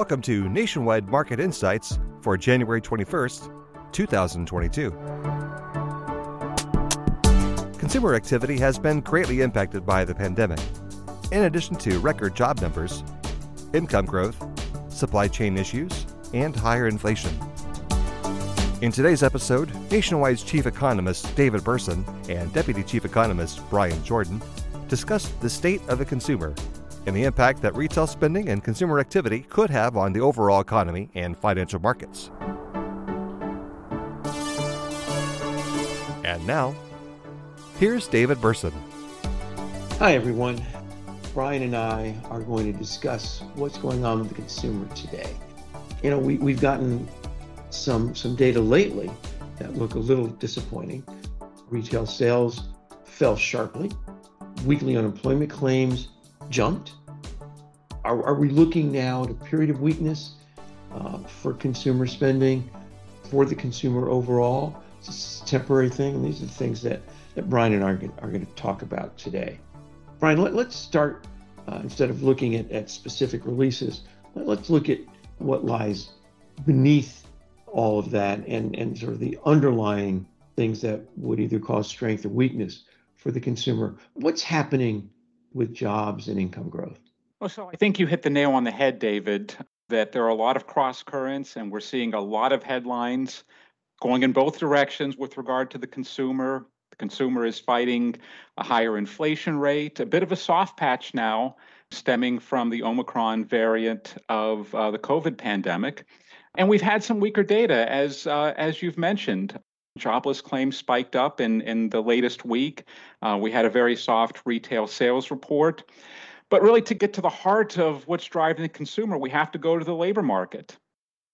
Welcome to Nationwide Market Insights for January 21st, 2022. Consumer activity has been greatly impacted by the pandemic. In addition to record job numbers, income growth, supply chain issues, and higher inflation. In today's episode, Nationwide's Chief Economist David Berson and Deputy Chief Economist Bryan Jordan discuss the state of the consumer and the impact that retail spending and consumer activity could have on the overall economy and financial markets. And now, here's David Berson. Hi, everyone. Bryan and I are going to discuss what's going on with the consumer today. You know, we, we've gotten some some data lately that look a little disappointing. Retail sales fell sharply. Weekly unemployment claims jumped. Are, are we looking now at a period of weakness uh, for consumer spending, for the consumer overall? It's a temporary thing. And these are the things that, that Bryan and I are, are going to talk about today. Bryan, let, us start, uh, instead of looking at, at specific releases, let, let's look at what lies beneath all of that and, and sort of the underlying things that would either cause strength or weakness for the consumer. What's happening with jobs and income growth? Well, so I think you hit the nail on the head, David, that there are a lot of cross currents and we're seeing a lot of headlines going in both directions with regard to the consumer. The consumer is fighting a higher inflation rate, a bit of a soft patch now stemming from the Omicron variant of uh, the COVID pandemic. And we've had some weaker data, as uh, as you've mentioned. Jobless claims spiked up in, in the latest week. Uh, we had a very soft retail sales report. But really, to get to the heart of what's driving the consumer, we have to go to the labor market.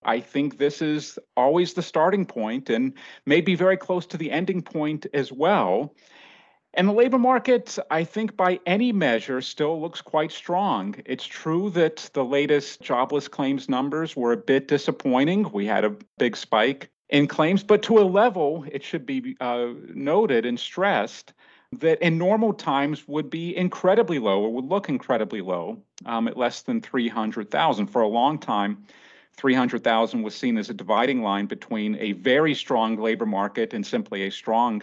I think this is always the starting point and maybe very close to the ending point as well. And the labor market, I think by any measure, still looks quite strong. It's true that the latest jobless claims numbers were a bit disappointing. We had a big spike in claims, but to a level, it should be uh, noted and stressed that in normal times would be incredibly low or would look incredibly low um, at less than 300,000. For a long time, 300,000 was seen as a dividing line between a very strong labor market and simply a strong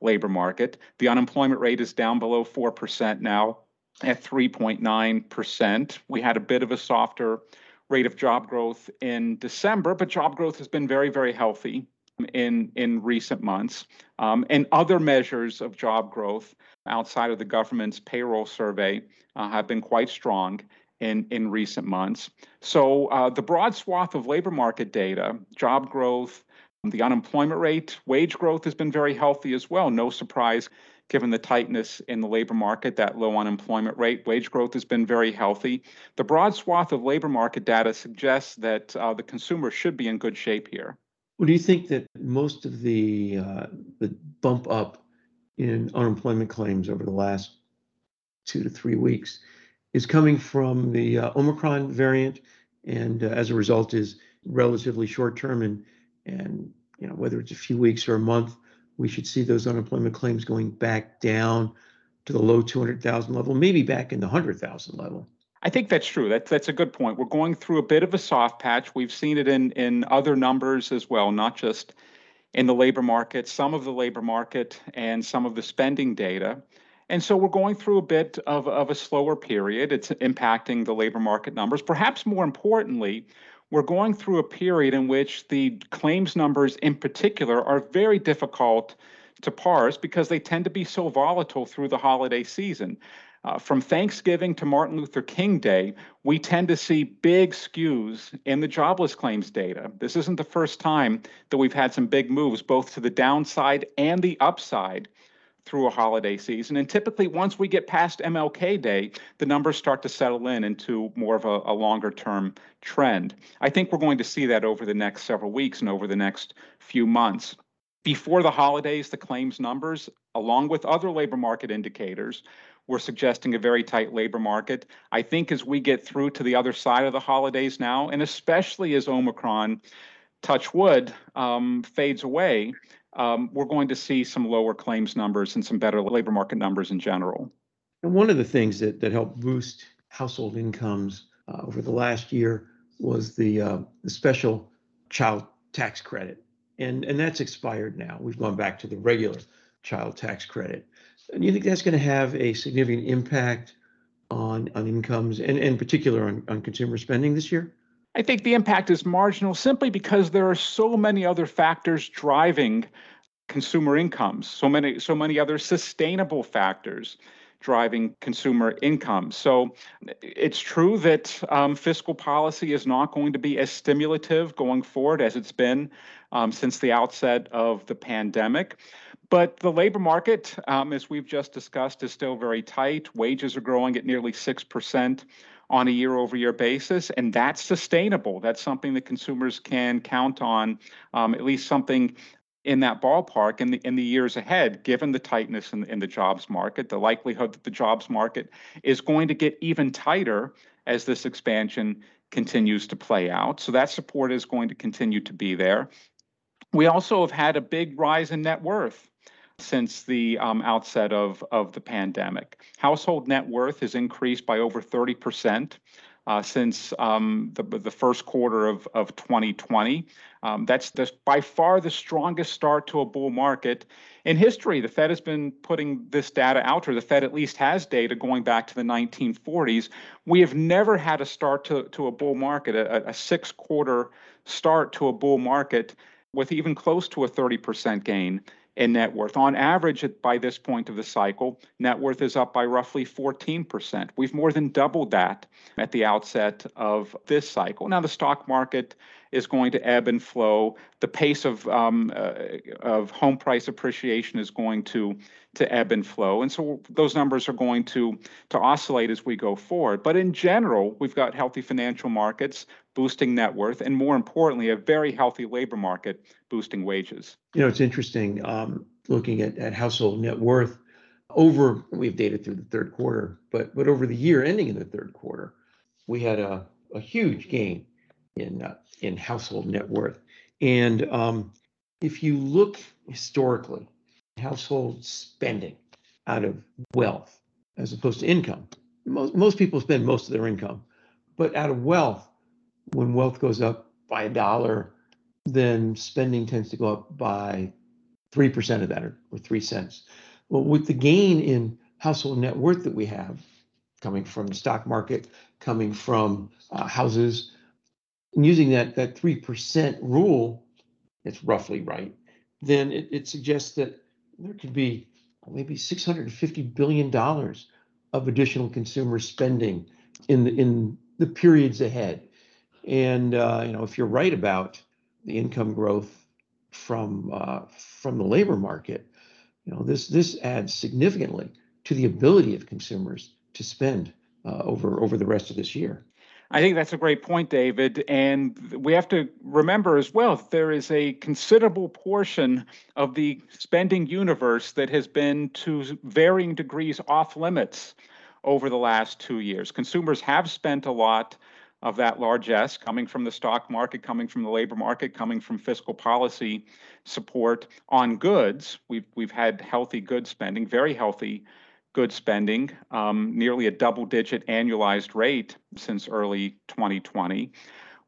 labor market. The unemployment rate is down below 4% now at 3.9%. We had a bit of a softer rate of job growth in December, but job growth has been very, very healthy in in recent months. Um, and other measures of job growth outside of the government's payroll survey uh, have been quite strong in in recent months. So uh, the broad swath of labor market data, job growth, the unemployment rate, wage growth has been very healthy as well. No surprise given the tightness in the labor market, that low unemployment rate. Wage growth has been very healthy. The broad swath of labor market data suggests that uh, the consumer should be in good shape here. Well, do you think that most of the uh, the bump up in unemployment claims over the last two to three weeks is coming from the uh, Omicron variant, and uh, as a result is relatively short term and and you know whether it's a few weeks or a month, we should see those unemployment claims going back down to the low 200,000 level, maybe back in the 100,000 level. I think that's true. That's that's a good point. We're going through a bit of a soft patch. We've seen it in in other numbers as well, not just in the labor market, some of the labor market and some of the spending data. And so we're going through a bit of, of a slower period. It's impacting the labor market numbers. Perhaps more importantly, we're going through a period in which the claims numbers in particular are very difficult to parse because they tend to be so volatile through the holiday season. Uh, from Thanksgiving to Martin Luther King Day, we tend to see big skews in the jobless claims data. This isn't the first time that we've had some big moves, both to the downside and the upside through a holiday season. And typically, once we get past MLK Day, the numbers start to settle in into more of a, a, longer term trend. I think we're going to see that over the next several weeks and over the next few months. Before the holidays, the claims numbers, along with other labor market indicators, were suggesting a very tight labor market. I think as we get through to the other side of the holidays now, and especially as Omicron, touch wood, um, fades away, um, we're going to see some lower claims numbers and some better labor market numbers in general. And one of the things that, that helped boost household incomes uh, over the last year was the uh, the special child tax credit, and and that's expired now. We've gone back to the regular child tax credit. Do you think that's going to have a significant impact on on incomes and, in particular on, on consumer spending this year? I think the impact is marginal simply because there are so many other factors driving consumer incomes, so many so many other sustainable factors driving consumer income. So it's true that um, fiscal policy is not going to be as stimulative going forward as it's been um, since the outset of the pandemic. But the labor market, um, as we've just discussed, is still very tight. Wages are growing at nearly 6% on a year over year basis, and that's sustainable. That's something that consumers can count on, um, at least something in that ballpark in the in the years ahead, given the tightness in, in the jobs market, the likelihood that the jobs market is going to get even tighter as this expansion continues to play out. So that support is going to continue to be there. We also have had a big rise in net worth since the um, outset of, of the pandemic. Household net worth has increased by over 30 percent uh, since um, the, the first quarter of, of 2020. Um, that's the, by far the strongest start to a bull market in history. The Fed has been putting this data out, or the Fed at least has data going back to the 1940s. We have never had a start to, to a bull market, a, a six quarter start to a bull market with even close to a 30% gain in net worth. On average, by this point of the cycle, net worth is up by roughly 14%. We've more than doubled that at the outset of this cycle. Now, the stock market is going to ebb and flow. The pace of um, uh, of home price appreciation is going to to ebb and flow, and so those numbers are going to to oscillate as we go forward. But in general, we've got healthy financial markets boosting net worth, and more importantly, a very healthy labor market boosting wages. You know, it's interesting um, looking at, at household net worth over. We've data through the third quarter, but but over the year ending in the third quarter, we had a a huge gain in uh, in household net worth. And um, if you look historically, household spending out of wealth as opposed to income, most most people spend most of their income, but out of wealth, when wealth goes up by a dollar, then spending tends to go up by three percent of that, or, or three cents. Well, with the gain in household net worth that we have, coming from the stock market, coming from uh, houses, and using that that three percent rule, it's roughly right. Then it, it suggests that there could be maybe 650 billion dollars of additional consumer spending in the in the periods ahead. And uh, you know, if you're right about the income growth from uh, from the labor market, you know, this this adds significantly to the ability of consumers to spend uh, over over the rest of this year. I think that's a great point, David. And we have to remember as well there is a considerable portion of the spending universe that has been to varying degrees off limits over the last two years. Consumers have spent a lot of that largesse coming from the stock market, coming from the labor market, coming from fiscal policy support on goods. We've we've had healthy good spending, very healthy good spending, um, nearly a double digit annualized rate since early 2020.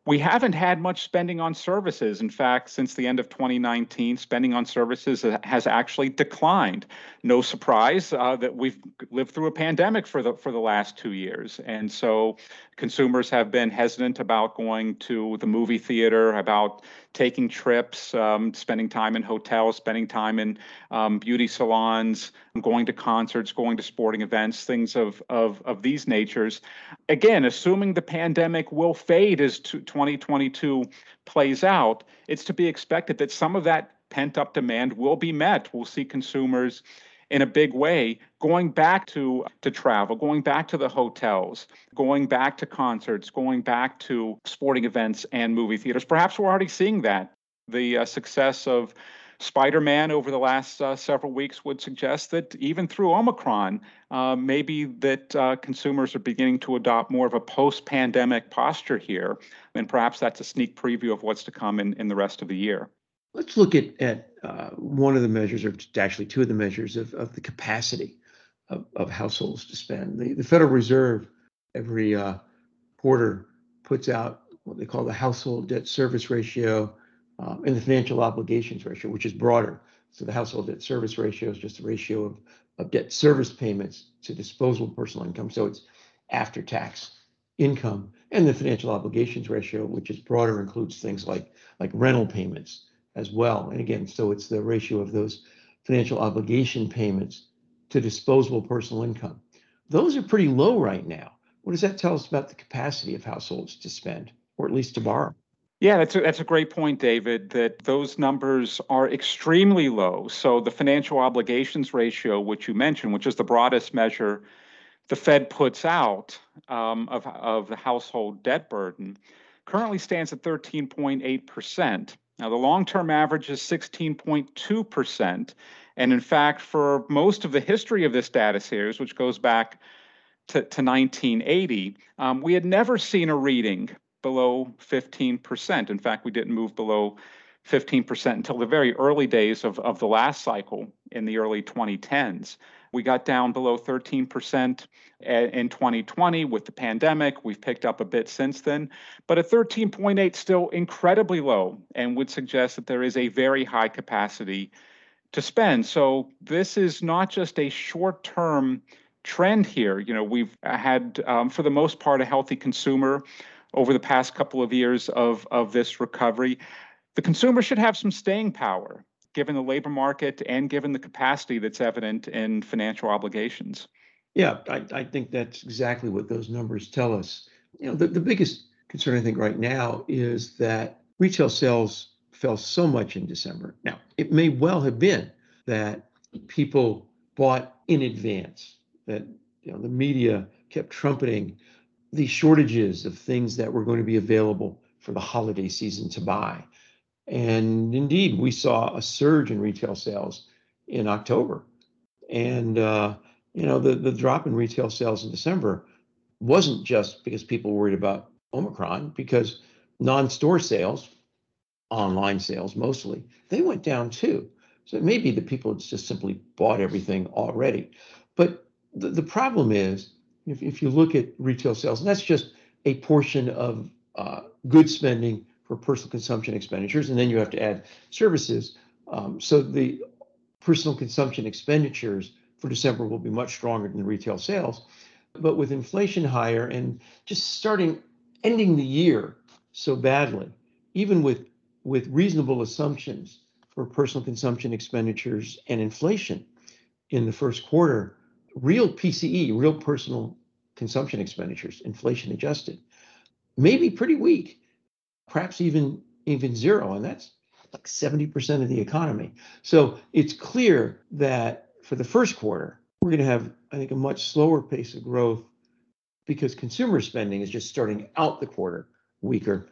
We haven't had much spending on services. In fact, since the end of 2019, spending on services has actually declined. No surprise uh, that we've lived through a pandemic for the for the last two years, and so consumers have been hesitant about going to the movie theater, about taking trips, um, spending time in hotels, spending time in um, beauty salons, going to concerts, going to sporting events, things of, of, of these natures. Again, assuming the pandemic will fade as 2022 plays out, it's to be expected that some of that pent up demand will be met. We'll see consumers in a big way going back to to travel going back to the hotels going back to concerts going back to sporting events and movie theaters perhaps we're already seeing that the uh, success of Spider-Man over the last uh, several weeks would suggest that even through Omicron, uh, maybe that uh, consumers are beginning to adopt more of a post-pandemic posture here, and perhaps that's a sneak preview of what's to come in, in the rest of the year. Let's look at, at uh, one of the measures, or actually two of the measures of, of the capacity of, of households to spend. The, the Federal Reserve every uh, quarter puts out what they call the household debt service ratio Uh, and the financial obligations ratio, which is broader. So the household debt service ratio is just the ratio of, of debt service payments to disposable personal income. So it's after tax income and the financial obligations ratio, which is broader, includes things like like rental payments as well. And again, so it's the ratio of those financial obligation payments to disposable personal income. Those are pretty low right now. What does that tell us about the capacity of households to spend, or at least to borrow? Yeah, that's a, that's a great point, David, that those numbers are extremely low. So the financial obligations ratio, which you mentioned, which is the broadest measure the Fed puts out um, of, of the household debt burden, currently stands at 13.8%. Now, the long term average is 16.2%. And in fact, for most of the history of this data series, which goes back to, to 1980, um, we had never seen a reading below 15%. In fact, we didn't move below 15% until the very early days of, of the last cycle in the early 2010s. We got down below 13% in 2020 with the pandemic. We've picked up a bit since then, but at 13.8 still incredibly low and would suggest that there is a very high capacity to spend. So this is not just a short-term trend here. You know, we've had um, for the most part a healthy consumer over the past couple of years of of this recovery. The consumer should have some staying power given the labor market and given the capacity that's evident in financial obligations. Yeah, I, I think that's exactly what those numbers tell us. You know, the, the biggest concern I think right now is that retail sales fell so much in December. Now, it may well have been that people bought in advance, that you know the media kept trumpeting the shortages of things that were going to be available for the holiday season to buy. And indeed, we saw a surge in retail sales in October. And, uh, you know, the, the drop in retail sales in December wasn't just because people worried about Omicron, because non store sales, online sales mostly, they went down too. So it may be that people just simply bought everything already. But the, the problem is, if, if you look at retail sales, and that's just a portion of uh, good spending for personal consumption expenditures, and then you have to add services. Um, so the personal consumption expenditures for December will be much stronger than retail sales. But with inflation higher and just starting ending the year so badly, even with with reasonable assumptions for personal consumption expenditures and inflation in the first quarter, real PCE, real personal consumption expenditures, inflation adjusted, may be pretty weak perhaps even even zero, and that's like 70% of the economy. So it's clear that for the first quarter, we're going to have, I think, a much slower pace of growth because consumer spending is just starting out the quarter weaker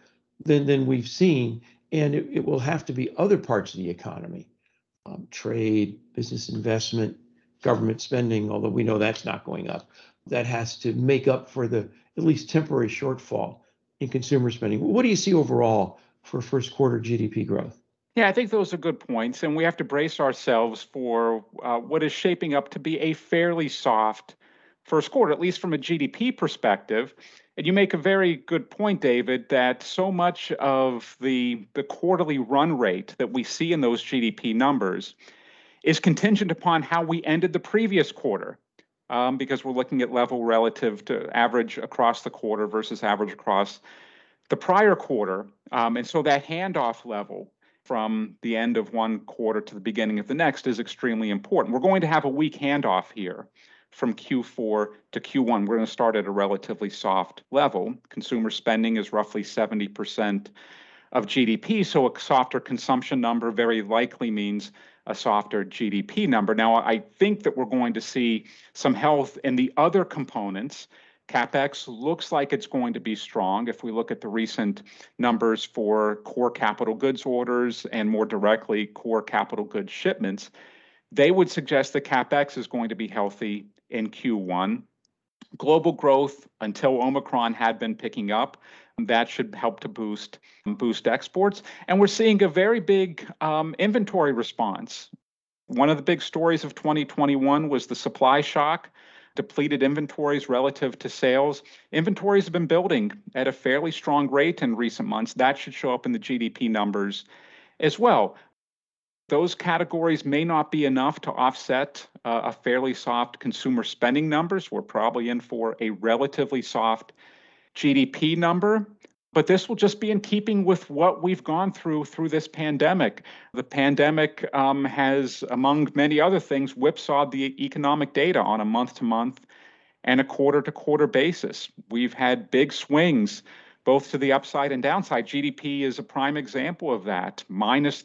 than, than we've seen. And it, it will have to be other parts of the economy um, trade, business investment, government spending, although we know that's not going up, that has to make up for the at least temporary shortfall in consumer spending. What do you see overall for first quarter GDP growth? Yeah, I think those are good points, and we have to brace ourselves for uh, what is shaping up to be a fairly soft first quarter, at least from a GDP perspective. And you make a very good point, David, that so much of the the quarterly run rate that we see in those GDP numbers is contingent upon how we ended the previous quarter um, because we're looking at level relative to average across the quarter versus average across the prior quarter. Um, and so that handoff level from the end of one quarter to the beginning of the next is extremely important. We're going to have a weak handoff here from Q4 to Q1. We're going to start at a relatively soft level. Consumer spending is roughly 70% of GDP, so a softer consumption number very likely means a softer GDP number. Now, I think that we're going to see some health in the other components. CapEx looks like it's going to be strong if we look at the recent numbers for core capital goods orders and more directly core capital goods shipments. They would suggest that CapEx is going to be healthy in Q1. Global growth until Omicron had been picking up that should help to boost boost exports. And we're seeing a very big um, inventory response. One of the big stories of 2021 was the supply shock depleted inventories relative to sales. Inventories have been building at a fairly strong rate in recent months. That should show up in the GDP numbers as well. Those categories may not be enough to offset uh, a fairly soft consumer spending numbers. We're probably in for a relatively soft GDP number but this will just be in keeping with what we've gone through through this pandemic. The pandemic um, has, among many other things, whipsawed the economic data on a month to month and a quarter to quarter basis. We've had big swings both to the upside and downside. GDP is a prime example of that, minus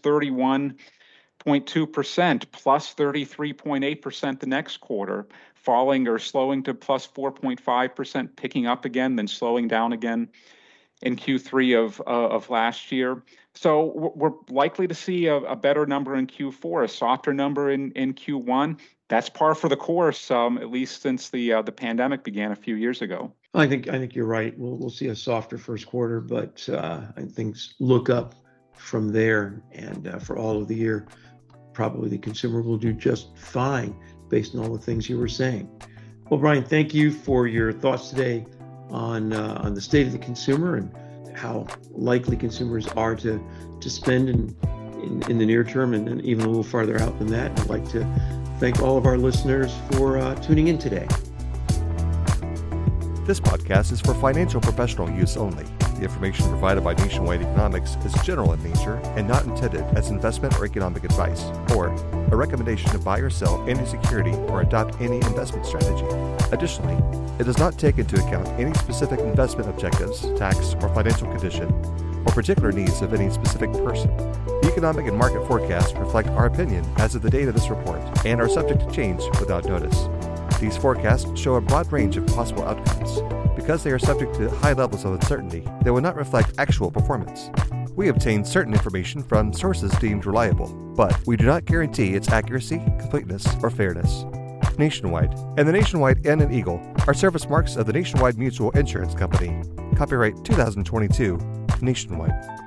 31.2%, plus 33.8% the next quarter, falling or slowing to plus 4.5%, picking up again, then slowing down again in Q3 of, uh, of last year. So we're likely to see a, a, better number in Q4, a softer number in, in Q1. That's par for the course, um, at least since the uh, the pandemic began a few years ago. I think I think you're right. We'll we'll see a softer first quarter, but uh, things look up from there. And uh, for all of the year, probably the consumer will do just fine based on all the things you were saying. Well, Bryan, thank you for your thoughts today on uh, on the state of the consumer and how likely consumers are to to spend in in, in the near term and, even a little farther out than that. I'd like to thank all of our listeners for uh, tuning in today. This podcast is for financial professional use only. The information provided by Nationwide Economics is general in nature and not intended as investment or economic advice, or a recommendation to buy or sell any security or adopt any investment strategy. Additionally, it does not take into account any specific investment objectives, tax or financial condition, or particular needs of any specific person. The economic and market forecasts reflect our opinion as of the date of this report and are subject to change without notice. These forecasts show a broad range of possible outcomes. Because they are subject to high levels of uncertainty, they will not reflect actual performance. We obtain certain information from sources deemed reliable, but we do not guarantee its accuracy, completeness, or fairness. Nationwide and the Nationwide N and Eagle are service marks of the Nationwide Mutual Insurance Company. Copyright 2022, Nationwide.